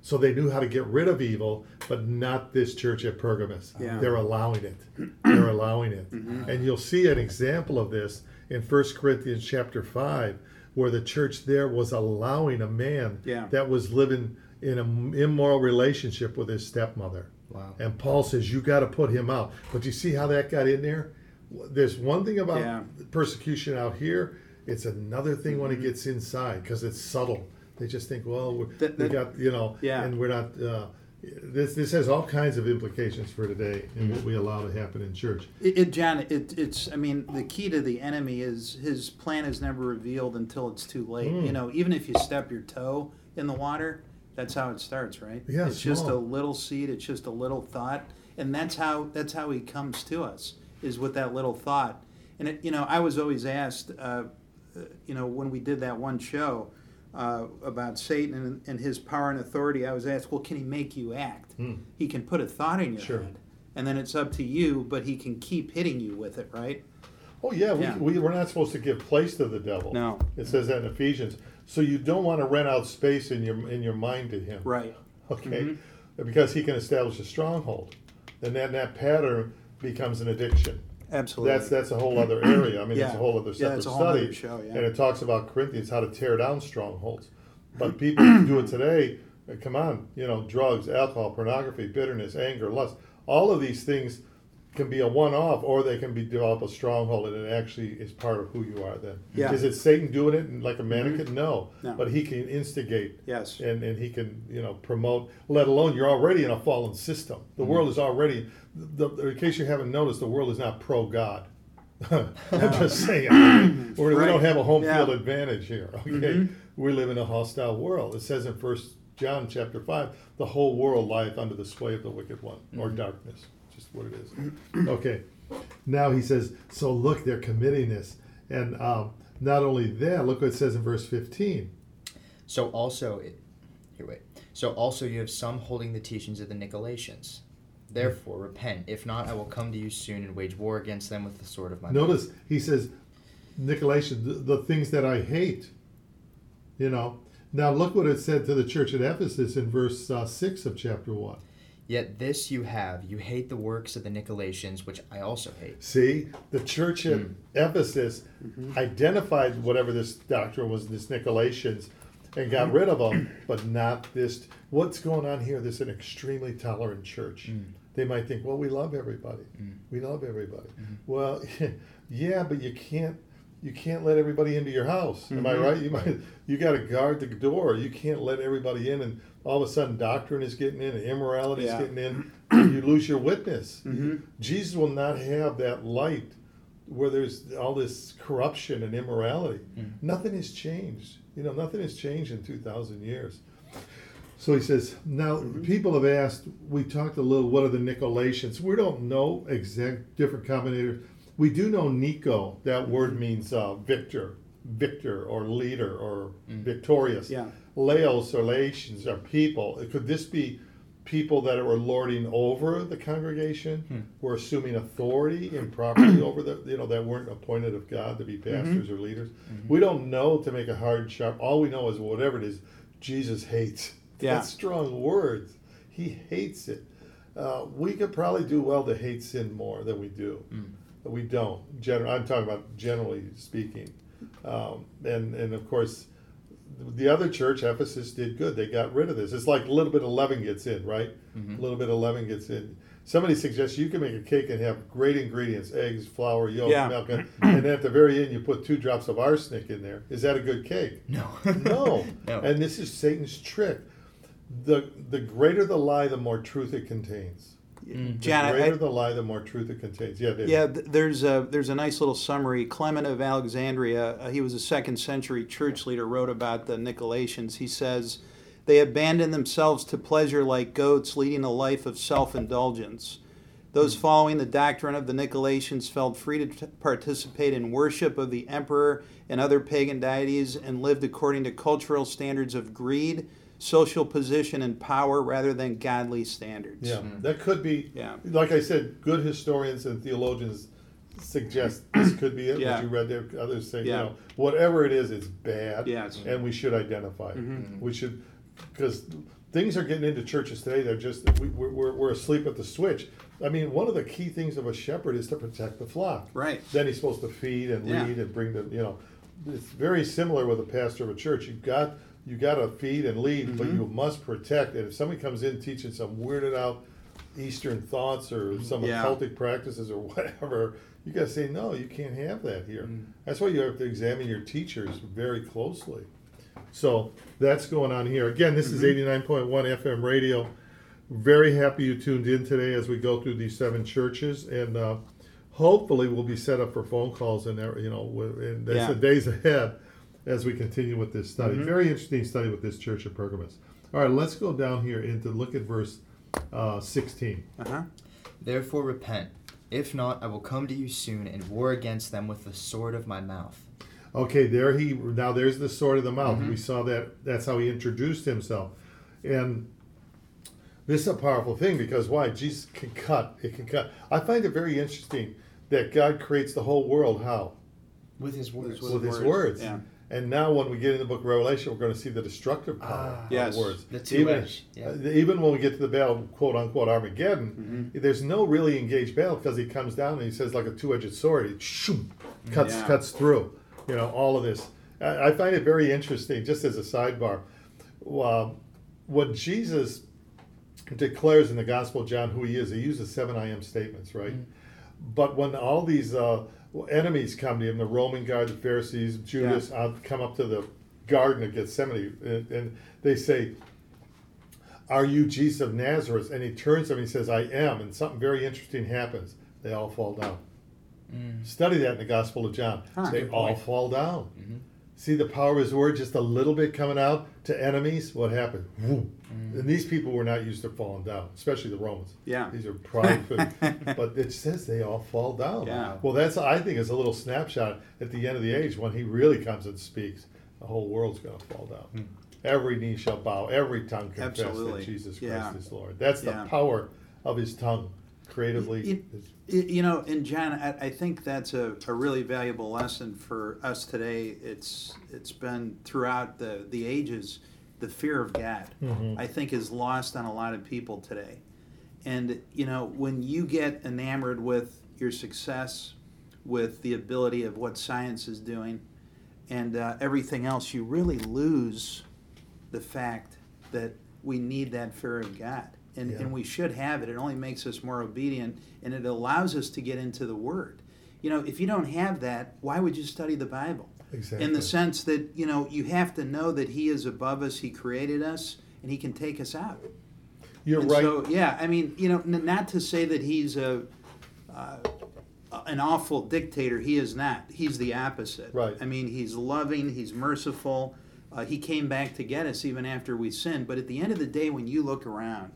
So they knew how to get rid of evil but not this church at pergamus Yeah. they're allowing it. They're allowing it. And you'll see an example of this in 1 corinthians chapter 5 where the church there was allowing a man Yeah. that was living in an immoral relationship with his stepmother Wow. and paul says you got to put him out but you see how that got in there there's one thing about Yeah. persecution out here it's another thing when it gets inside because it's subtle they just think well we're, Mm-hmm. That- we got you know Yeah. and we're not uh, this this has all kinds of implications for today and what we allow to happen in church It, it John, it, it's. I mean, the key to the enemy is his plan is never revealed until it's too late. Mm. You know, even if you step your toe in the water, that's how it starts, right? Yeah, it's just a little seed. It's just a little thought, and that's how that's how he comes to us is with that little thought. And it, you know, I was always asked, uh, uh, you know, when we did that one show uh, about Satan and, and his power and authority, I was asked, well, can he make you act? Hmm. He can put a thought in your Sure. head and then it's up to you, but he can keep hitting you with it, right? oh yeah, we, Yeah. We, we're not supposed to give place to the devil No. it says that in ephesians so you don't want to rent out space in your in your mind to him Right. okay because he can establish a stronghold and then that pattern becomes an addiction Absolutely. That's that's a whole other area. I mean, it's a whole other Yeah, separate whole study. show, yeah. And it talks about Corinthians how to tear down strongholds. But people who do it today. Come on, you know, drugs, alcohol, pornography, bitterness, anger, lust. All of these things can be a one-off, or they can be develop a stronghold, and it actually is part of who you are. Then, Yeah. is it Satan doing it and like a mannequin? Mm-hmm. No. No. but he can instigate. Yes. and and he can you know promote. Let alone you're already in a fallen system. The mm-hmm. world is already. The, the- in case you haven't noticed, the world is not pro God. *laughs* I'm just saying. *coughs* We're, We don't have a home Yeah. field advantage here. Okay, mm-hmm. we live in a hostile world. It says in First John chapter five, the whole world lieth under the sway of the wicked one, or darkness. Just what it is. *clears throat* Okay. Now he says, so look, they're committing this, and um, not only that, look what it says in verse fifteen. So also, it, here wait. So also you have some holding the teachings of the Nicolaitans. Therefore, repent. If not, I will come to you soon and wage war against them with the sword of my. Notice he says, Nicolaitan, the, the things that I hate. You know, Now look what it said to the church at Ephesus in verse uh, six of chapter one. Yet this you have, you hate the works of the Nicolaitans, which I also hate. See, the church at hmm. Ephesus mm-hmm. identified whatever this doctrine was, this Nicolaitans, and got rid of them, hmm. but not this. What's going on here? This is an extremely tolerant church. Hmm. They might think, well, we love everybody. We love everybody. Well, *laughs* yeah, but you can't. You can't let everybody into your house. Am I mm-hmm. right? You might. You got to guard the door. You can't let everybody in, and all of a sudden, doctrine is getting in, and immorality is getting in. *clears throat* you lose your witness. Mm-hmm. Jesus will not have that light where there's all this corruption and immorality. Mm. Nothing has changed. You know, nothing has changed in 2,000 years. So he says, now mm-hmm. people have asked, we talked a little, what are the Nicolaitans? We don't know exact different combinators. We do know Nico, that word means uh, victor, victor or leader or mm. victorious. Yeah. Laos or Laotians are people. Could this be people that were lording over the congregation, hmm. were assuming authority improperly *clears throat* over the, you know, that weren't appointed of God to be mm-hmm. pastors or leaders? Mm-hmm. We don't know to make a hard and sharp. All we know is whatever it is, Jesus hates. *laughs* Yeah. That's strong words. He hates it. Uh, we could probably do well to hate sin more than we do, but we don't. Gen- I'm talking about generally speaking, um, and and of course, the other church, Ephesus, did good. They got rid of this. It's like a little bit of leaven gets in, right? A little bit of leaven gets in. Somebody suggests you can make a cake and have great ingredients: eggs, flour, yolk, Yeah. milk, and, and then at the very end you put two drops of arsenic in there. Is that a good cake? No. *laughs* No. No. And this is Satan's trick. The the greater the lie, the more truth it contains. The John, I- greater I, the lie, the more truth it contains. Yeah, David. yeah, th- there's a there's a nice little summary. Clement of Alexandria, uh, he was a second century church leader, wrote about the Nicolaitans. He says they abandoned themselves to pleasure like goats, leading a life of self indulgence. Those following the doctrine of the Nicolaitans felt free to t- participate in worship of the emperor and other pagan deities and lived according to cultural standards of greed, social position, and power rather than godly standards. Yeah, that could be. Yeah. Like I said, good historians and theologians suggest *clears throat* this could be it. Yeah. What you read there, others say, you know, whatever it is, it's bad. Yeah, it's- and we should identify it. Mm-hmm. We should, because things are getting into churches today. They're just we, we're, we're, we're asleep at the switch. I mean, one of the key things of a shepherd is to protect the flock. Right. Then he's supposed to feed and Yeah. lead and bring the you know. It's very similar with a pastor of a church. You've got you got to feed and lead, but Mm-hmm. you must protect. And if somebody comes in teaching some weirded out Eastern thoughts or some Yeah. occultic practices or *laughs* whatever, you got to say no. You can't have that here. Mm. That's why you have to examine your teachers very closely. So that's going on here. Again, this is Mm-hmm. 89.1 FM radio. Very happy you tuned in today as we go through these seven churches, and uh, hopefully we'll be set up for phone calls and you know, and that's Yeah. the days ahead as we continue with this study. Mm-hmm. Very interesting study with this church of Pergamus. All right, let's go down here into look at verse uh, 16. Uh-huh. Therefore repent. If not, I will come to you soon and war against them with the sword of my mouth. Okay, there he now there's the sword of the mouth. Mm-hmm. We saw that that's how he introduced himself. And this is a powerful thing because why? Jesus can cut. It can cut. I find it very interesting that God creates the whole world how? With his words. With With his words, words. yeah. And now when we get in the book of Revelation, we're going to see the destructive power Ah. of Yes. words. The even, two-edged, yeah. uh, even when we get to the battle, quote unquote, Armageddon, Mm-hmm. there's no really engaged battle because he comes down and he says like a two-edged sword, he shoom, cuts Yeah. cuts through. You know all of this. I, I find it very interesting. Just as a sidebar, uh, when Jesus declares in the Gospel of John who he is, he uses seven I am statements, right? But when all these uh, enemies come to him, the Roman guard, the Pharisees, Judas, uh, come up to the Garden of Gethsemane, and, and they say, Are you Jesus of Nazareth? And he turns to them and he says, I am. And something very interesting happens. They all fall down. Study that in the Gospel of John. Huh. they all point. fall down. See the power of his word, just a little bit coming out to enemies. What happened? Whoom. Mm. And these people were not used to falling down, especially the Romans. Yeah. These are prideful. *laughs* but it says they all fall down. Yeah. Well, that's I think is a little snapshot at the end of the age when he really comes and speaks. The whole world's going to fall down. Hmm. Every knee shall bow. Every tongue confess Absolutely. that Jesus Christ Yeah. is Lord. That's the Yeah. power of his tongue. Creatively. You, you know, and John, I, I think that's a, a really valuable lesson for us today. It's it's been throughout the, the ages, the fear of God, Mhm. I think, is lost on a lot of people today. And you know, when you get enamored with your success, with the ability of what science is doing, and uh, everything else, you really lose the fact that we need that fear of God. And, Yeah. and we should have it. It only makes us more obedient and it allows us to get into the Word. You know, if you don't have that, why would you study the Bible? Exactly. In the sense that, you know, you have to know that He is above us, He created us, and He can take us out. You're And right. So, yeah, I mean, you know, n- not to say that He's a. Uh, an awful dictator, he is not. He's the opposite. Right. I mean, he's loving, he's merciful. Uh, he came back to get us even after we sinned. But at the end of the day, when you look around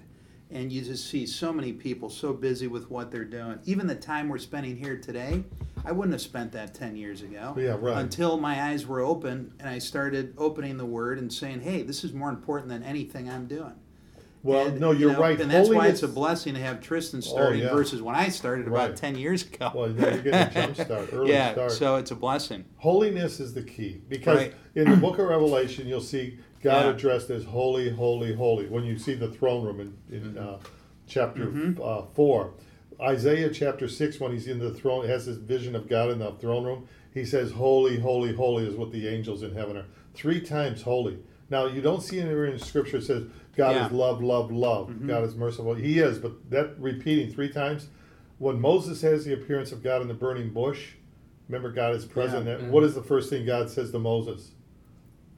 and you just see so many people so busy with what they're doing, even the time we're spending here today, I wouldn't have spent that 10 years ago. Yeah, right. Until my eyes were open and I started opening the Word and saying, hey, this is more important than anything I'm doing. well, And, no, you you're know, right. And that's why it's a blessing to have Tristan oh, starting yeah. versus when I started about 10 years ago. Well, you're getting a jump *laughs* start, early yeah, start. so it's a blessing. Holiness is the key because Right. in the book of Revelation, you'll see God Yeah. addressed as holy, holy, holy. When you see the throne room in, in uh, chapter Mm-hmm. uh, 4, Isaiah chapter 6, when he's in the throne, has this vision of God in the throne room. He says, Holy, holy, holy is what the angels in heaven are. Three times holy. Now, you don't see anywhere in Scripture it says, God Yeah. is love, love, love. Mm-hmm. God is merciful. He is, but that repeating three times, when Moses has the appearance of God in the burning bush, remember God is present. Yeah. there. What is the first thing God says to Moses?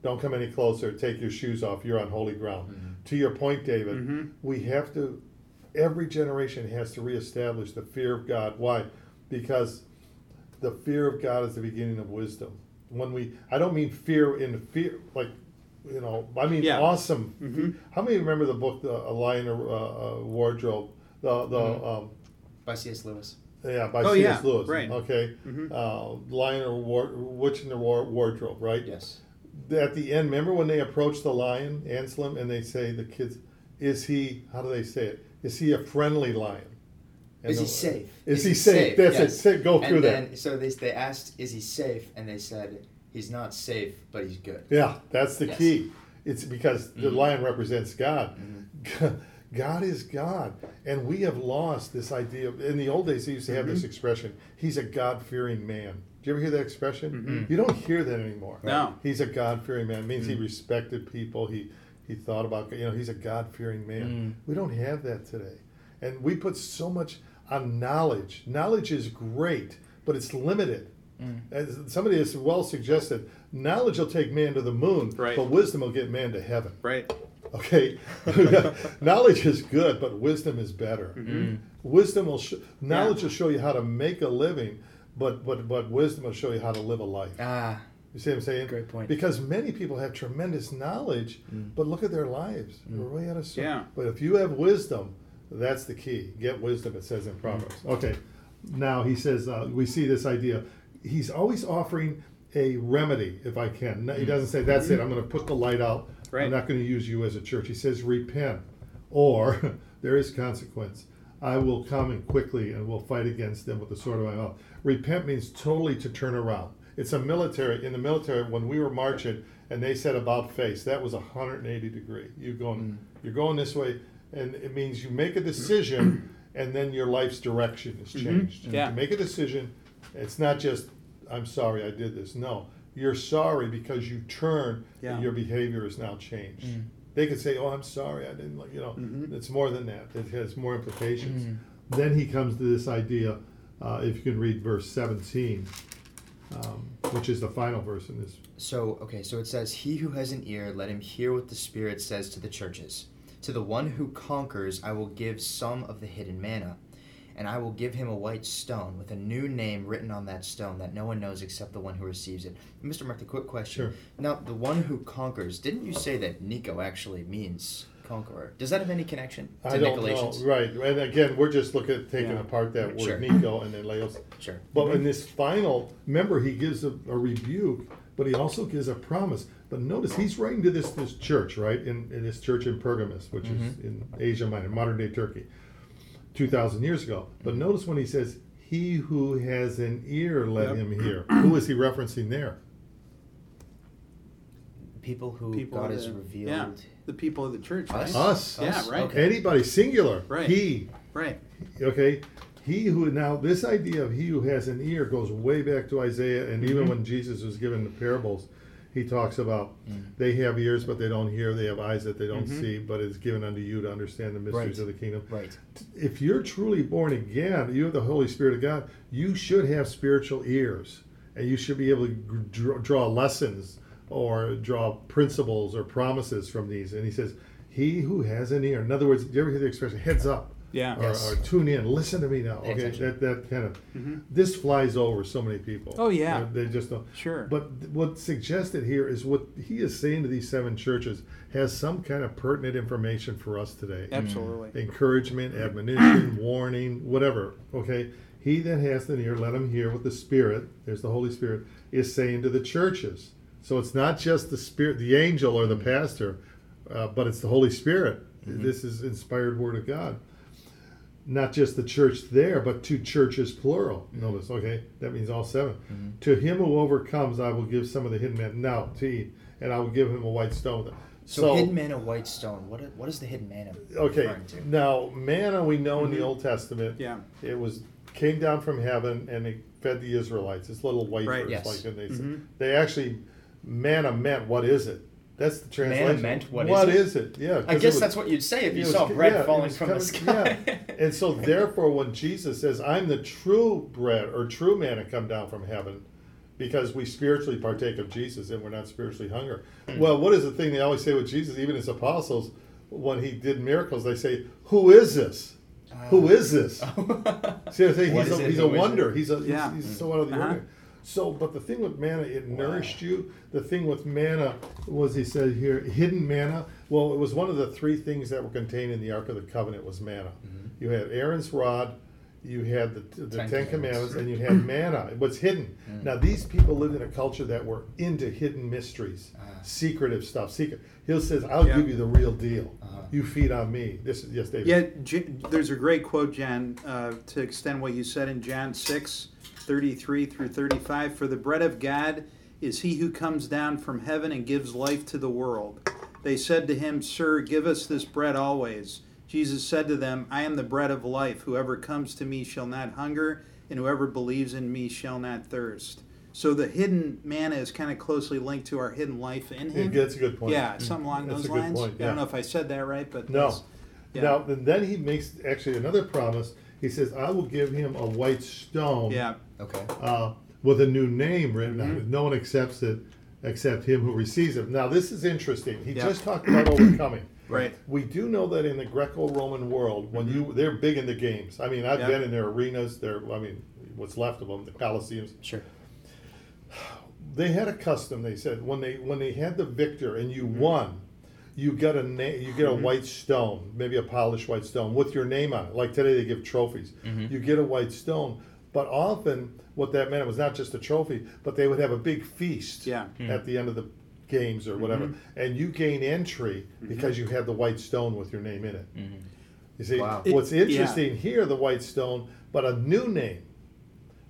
Don't come any closer. Take your shoes off. You're on holy ground. To your point, David, Mm-hmm. we have to, every generation has to reestablish the fear of God. Why? Because the fear of God is the beginning of wisdom. When we, I don't mean fear in fear, like, you know, I mean Yeah. awesome. Mhm. How many remember the book, The A Lion uh, uh, Wardrobe? The, the, um, By C.S. Lewis. yeah, by Oh, C.S. yeah, Lewis. right. Okay. Mhm. Uh, Lion or war, Witch in the war, Wardrobe, right? Yes. At the end, remember when they approach the lion, Aslan, and they say, the kids, is he, how do they say it? Is he a friendly lion? And Is he safe? Is, he safe? That's Yes. it. Go through and that. then, So they, they asked, is he safe? And they said, he's not safe, but he's good. Yeah, that's the Yes. key. It's because the Mhm. lion represents God. Mm-hmm. *laughs* God is God. And we have lost this idea. Of, in the old days, they used to have Mm-hmm. this expression he's a God fearing man. Do you ever hear that expression? Mm-hmm. You don't hear that anymore. No. He's a God fearing man. It means Mm-hmm. he respected people. He, he thought about, you know, he's a God fearing man. Mm. We don't have that today. And we put so much on knowledge. Knowledge is great, but it's limited. Mm. As somebody has well suggested, knowledge will take man to the moon, Right. but wisdom will get man to heaven. Right. Okay, *laughs* knowledge is good, but wisdom is better. Mm-hmm. Wisdom will sh- knowledge will show you how to make a living, but but but wisdom will show you how to live a life. Ah, You see what I'm saying? Great point. Because many people have tremendous knowledge, but look at their lives. We're way out of sync. Yeah. But if you have wisdom, that's the key. Get wisdom. It says in Proverbs. Okay. Now he says uh, we see this idea. He's always offering a remedy, if I can. No, He doesn't say that's it. I'm going to put the light out. Right. I'm not going to use you as a church. He says repent, or *laughs* there is consequence. I will come and quickly and will fight against them with the sword of my mouth. Repent means totally to turn around. It's a military in the military when we were marching and they said about face that was 180 degree. You're going mm. you're going this way and it means you make a decision *clears throat* and then your life's direction is mm-hmm. changed. Yeah. You make a decision. It's not just I'm sorry I did this. No, you're sorry because you turn Yeah. and your behavior is now changed. Mm. They could say, "Oh, I'm sorry, I didn't," like you know. Mm-hmm. It's more than that. It has more implications. Mm-hmm. Then he comes to this idea. Uh, if you can read verse 17, um, which is the final verse in this. So, okay, so it says, He who has an ear, let him hear what the Spirit says to the churches. To the one who conquers, I will give some of the hidden manna, and I will give him a white stone with a new name written on that stone that no one knows except the one who receives it. Mr. Mark, a quick question. Sure. Now, the one who conquers, didn't you say that Nico actually means conqueror? Does that have any connection to I don't know. Nicolaitans? Right. And again, we're just looking at taking Yeah. apart that word Sure. Nico and then Laos. Sure. But mm-hmm. in this final, remember, he gives a, a rebuke, but he also gives a promise. But notice he's writing to this this church, right? In, in this church in Pergamus, which is mm-hmm. in Asia Minor, modern day Turkey. two thousand years ago. But notice when he says, "He who has an ear, let Yep. him hear." Who is he referencing there? People who People God has revealed. Yeah, the people of the church. Right? Us? Us. Yeah, right. Okay. Anybody, singular. Right. He. Right. Okay. He who now this idea of he who has an ear goes way back to Isaiah, and even mm-hmm. when Jesus was given the parables, he talks about mm. they have ears but they don't hear, they have eyes that they don't mm-hmm. see, but it's given unto you to understand the mysteries Right. of the kingdom. Right. If you're truly born again, you have the Holy Spirit of God. You should have spiritual ears, and you should be able to gr- draw, draw lessons or draw principles or promises from these. And he says, "He who has an ear." In other words, do you ever hear the expression "heads up"? Yeah. or, Yes. or tune in, listen to me now. Pay Okay, that, that kind of mm-hmm. this flies over so many people. Oh, yeah. they, they just don't. Sure. But what's suggested here is what he is saying to these seven churches has some kind of pertinent information for us today. Mm. Absolutely. Encouragement, admonition, warning, whatever. Okay, he that has an ear, let him hear what the Spirit. There's the Holy Spirit is saying to the churches. So it's not just the Spirit, the angel or the pastor, uh, but it's the Holy Spirit. This is inspired Word of God not just the church there, but to churches plural. Notice, okay, that means all 7 To him who overcomes, I will give some of the hidden manna now to eat, and I will give him a white stone. So, hidden manna, white stone. What is, what is the hidden manna okay, to? now manna we know in the Old Testament. Yeah. it was came down from heaven and it fed the Israelites. It's little wafers, Right. Yes. like and they said- Mhm. they actually manna meant what is it? That's the translation. meant, "What is What it?" is it? Yeah, I 'cause it guess was- that's what you'd say if you was- saw bread yeah, falling was from the sky. yeah. *laughs* And so, therefore, when Jesus says, "I'm the true bread or true manna come down from heaven," because we spiritually partake of Jesus and we're not spiritually hungry. Hmm. Well, what is the thing they always say with Jesus? Even his apostles, when he did miracles, they say, "Who is this? Who is this?" *laughs* See, I think What he's is a, he's a Who is it? wonder. He's a Yeah. he's, he's so out of the Uh-huh. ordinary. So, but the thing with manna, it nourished you. The thing with manna was, he said here, hidden manna. Well, it was one of the three things that were contained in the Ark of the Covenant was manna. You had Aaron's rod, you had the, the Ten, Ten Commandments, and you had *coughs* manna. It was hidden. Now, these people lived in a culture that were into hidden mysteries, secretive stuff. Secret. He says, "I'll Yeah. give you the real deal. Uh-huh. You feed on me." This is yes, David. Yeah, J- there's a great quote, John, uh, to extend what you said in John 6, 33 through 35. For the bread of God is he who comes down from heaven and gives life to the world. They said to him, Sir, give us this bread always. Jesus said to them, I am the bread of life. Whoever comes to me shall not hunger, and whoever believes in me shall not thirst. So the hidden manna is kind of closely linked to our hidden life in Yeah, him. that's a good point. Yeah, something along That's those lines. point, I don't know if I said that right, but No. yeah. Now, and then he makes actually another promise. He says, "I will give him a white stone, yeah. okay. uh, with a new name written on Mm-hmm. it. No one accepts it except him who receives it." Now, this is interesting. He Yeah. just talked about overcoming. *clears throat* Right. We do know that in the Greco-Roman world, when you they're big into games. I mean, I've Mm-hmm. Yeah. been in their arenas. Their, I mean, what's left of them, the Colosseums. Sure. They had a custom. They said when they when they had the victor and Mm-hmm. you won, you get a na- you get a white stone, maybe a polished white stone with your name on it. Like today, they give trophies. Mm-hmm. You get a white stone, but often what that meant was not just a trophy, but they would have a big feast Yeah. at the end of the games or whatever, Mm-hmm. and you gain entry because you had the white stone with your name in it. You see, Wow. what's It- yeah. interesting here, the white stone, but a new name.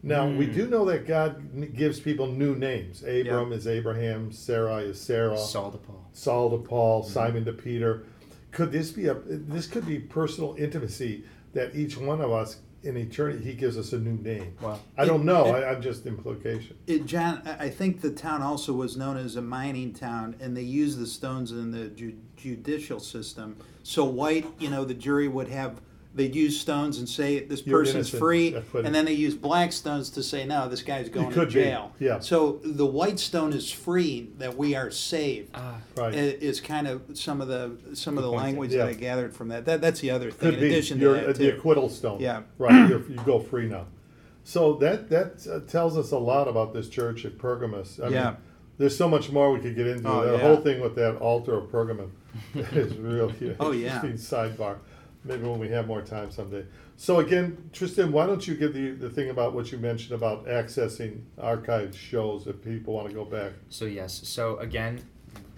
Now we Hmm. do know that God gives people new names. Abram is Abraham, Sarai is Sarah, Saul to Paul. Saul to Paul, Mm-hmm. Simon to Peter. Could this be a? This could be personal intimacy that each one of us in eternity He gives us a new name. Wow. I don't know. It- I, I'm just implication. It, John, I I think the town also was known as a mining town, and they used the stones in the ju- judicial system. So white, you know, the jury would have they'd use stones and say this You're person's innocent. free, and then they use black stones to say no, this guy's going to could be, jail. yeah. So the white stone is free that we are saved. Ah, Right. Is kind of some of the some of the point. language Yeah. that I gathered from that. that that's the other thing. Could in be. addition You're, to that, the too. acquittal stone. Yeah. Right. You're, you go free now. So that that uh, tells us a lot about this church at Pergamus. I Yeah. mean, there's so much more we could get into. Oh, the yeah. whole thing with that altar of Pergamum *laughs* is real Oh, yeah. *laughs* sidebar. Maybe when we have more time someday. So again, Tristan, why don't you give the the thing about what you mentioned about accessing archived shows if people want to go back? So yes. So again,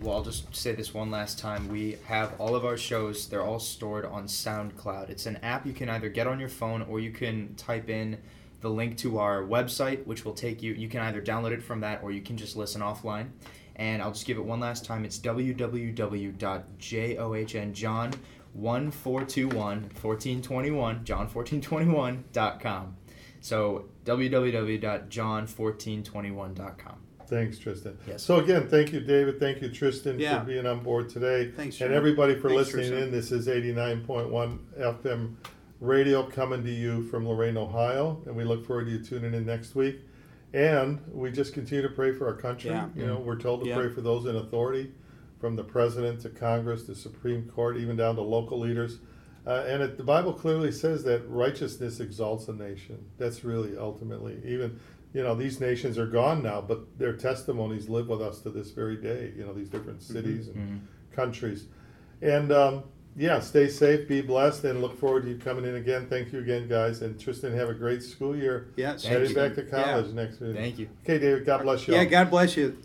well, I'll just say this one last time. We have all of our shows, they're all stored on SoundCloud. It's an app you can either get on your phone or you can type in the link to our website, which will take you, you can either download it from that or you can just listen offline. And I'll just give it one last time. It's www.johnjohn 1421 1421 john1421.com. So www.john1421.com. Thanks, Tristan. Yes. So again, thank you, David. Thank you, Tristan, Yeah. for being on board today. Thanks, And everybody for Thanks, listening Tristan. in. This is 89.1 FM radio coming to you from Lorain, Ohio. And we look forward to you tuning in next week. And we just continue to pray for our country. Yeah. You know, we're told to Yeah. pray for those in authority, from the president to Congress to Supreme Court, even down to local leaders. Uh, and it, the Bible clearly says that righteousness exalts a nation. That's really ultimately, even, you know, these nations are gone now, but their testimonies live with us to this very day, you know, these different cities and countries. And um, yeah, stay safe, be blessed, and look forward to you coming in again. Thank you again, guys. And Tristan, have a great school year. Yes. Heading you. back to college Yeah. next week. Thank you. Okay, David, God bless you. Yeah. God bless you.